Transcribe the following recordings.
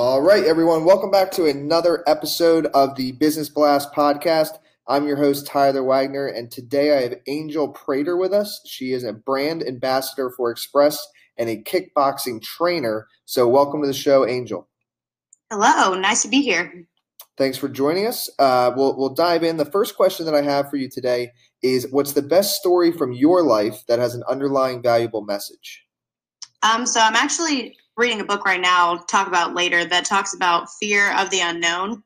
All right, everyone, welcome back to another episode of the Business Blast podcast. I'm your host, Tyler Wagner, and today I have Angel Prater with us. She is a brand ambassador for Express and a kickboxing trainer. So, welcome to the show, Angel. Hello, nice to be here. Thanks for joining us. Uh, we'll, we'll dive in. The first question that I have for you today is What's the best story from your life that has an underlying valuable message? Um, so, I'm actually reading a book right now, I'll talk about later, that talks about fear of the unknown.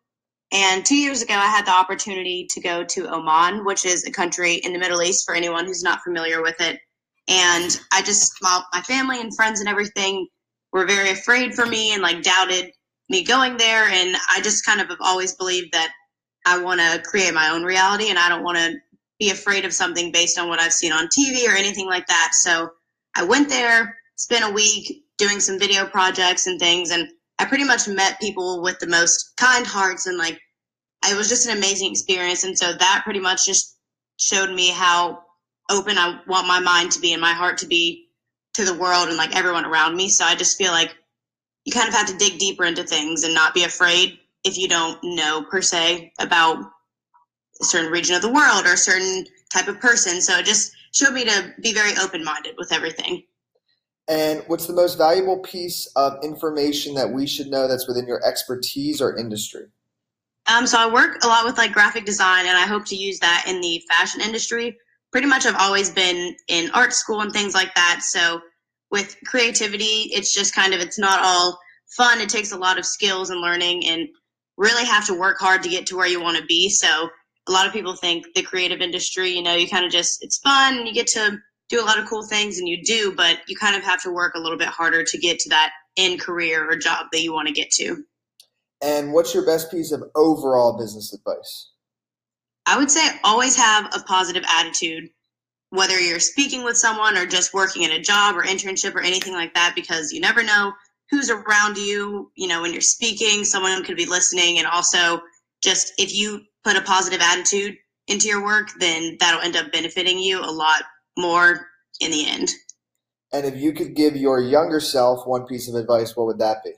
And two years ago, I had the opportunity to go to Oman, which is a country in the Middle East for anyone who's not familiar with it. And I just, my, my family and friends and everything were very afraid for me and like doubted me going there. And I just kind of have always believed that I want to create my own reality and I don't want to be afraid of something based on what I've seen on TV or anything like that. So I went there, spent a week, doing some video projects and things and I pretty much met people with the most kind hearts and like it was just an amazing experience and so that pretty much just showed me how open I want my mind to be and my heart to be to the world and like everyone around me so I just feel like you kind of have to dig deeper into things and not be afraid if you don't know per se about a certain region of the world or a certain type of person so it just showed me to be very open minded with everything and what's the most valuable piece of information that we should know that's within your expertise or industry? Um, so I work a lot with like graphic design, and I hope to use that in the fashion industry. Pretty much, I've always been in art school and things like that. So with creativity, it's just kind of it's not all fun. It takes a lot of skills and learning, and really have to work hard to get to where you want to be. So a lot of people think the creative industry, you know, you kind of just it's fun, you get to do a lot of cool things and you do, but you kind of have to work a little bit harder to get to that end career or job that you want to get to. And what's your best piece of overall business advice? I would say always have a positive attitude, whether you're speaking with someone or just working in a job or internship or anything like that, because you never know who's around you. You know, when you're speaking, someone could be listening. And also, just if you put a positive attitude into your work, then that'll end up benefiting you a lot more in the end. And if you could give your younger self one piece of advice, what would that be?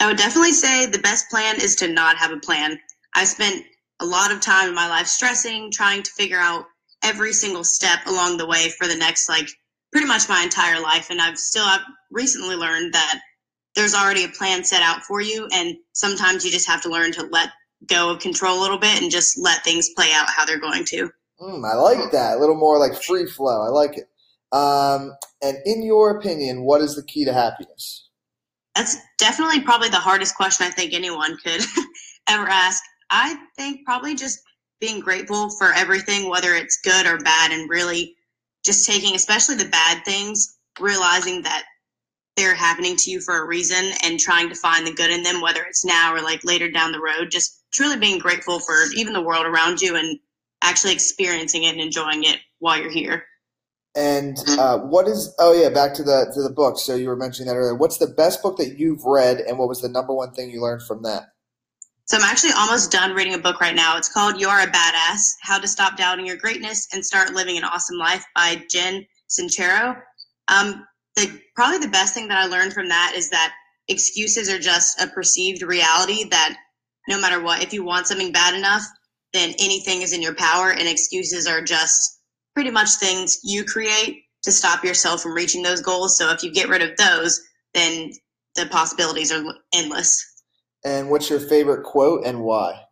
I would definitely say the best plan is to not have a plan. I spent a lot of time in my life stressing, trying to figure out every single step along the way for the next, like, pretty much my entire life. And I've still I've recently learned that there's already a plan set out for you. And sometimes you just have to learn to let go of control a little bit and just let things play out how they're going to. Mm, I like that. A little more like free flow. I like it. Um, and in your opinion, what is the key to happiness? That's definitely probably the hardest question I think anyone could ever ask. I think probably just being grateful for everything, whether it's good or bad, and really just taking, especially the bad things, realizing that they're happening to you for a reason and trying to find the good in them, whether it's now or like later down the road. Just truly being grateful for even the world around you and actually experiencing it and enjoying it while you're here. And uh, what is? Oh yeah, back to the to the book. So you were mentioning that earlier. What's the best book that you've read, and what was the number one thing you learned from that? So I'm actually almost done reading a book right now. It's called "You Are a Badass: How to Stop Doubting Your Greatness and Start Living an Awesome Life" by Jen Sincero. Um, the probably the best thing that I learned from that is that excuses are just a perceived reality. That no matter what, if you want something bad enough, then anything is in your power, and excuses are just pretty much things you create to stop yourself from reaching those goals. So if you get rid of those, then the possibilities are endless. And what's your favorite quote and why?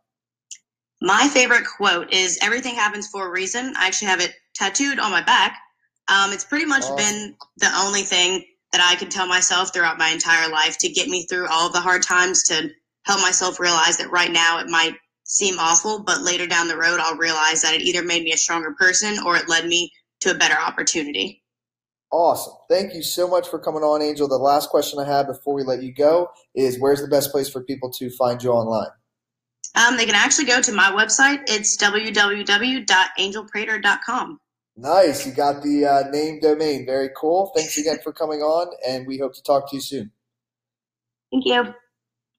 My favorite quote is Everything happens for a reason. I actually have it tattooed on my back. Um, it's pretty much oh. been the only thing that I could tell myself throughout my entire life to get me through all the hard times, to help myself realize that right now it might seem awful, but later down the road, I'll realize that it either made me a stronger person or it led me to a better opportunity. Awesome. Thank you so much for coming on, Angel. The last question I have before we let you go is where's the best place for people to find you online? Um, they can actually go to my website. It's www.angelprater.com. Nice. You got the uh, name domain. Very cool. Thanks again for coming on, and we hope to talk to you soon. Thank you.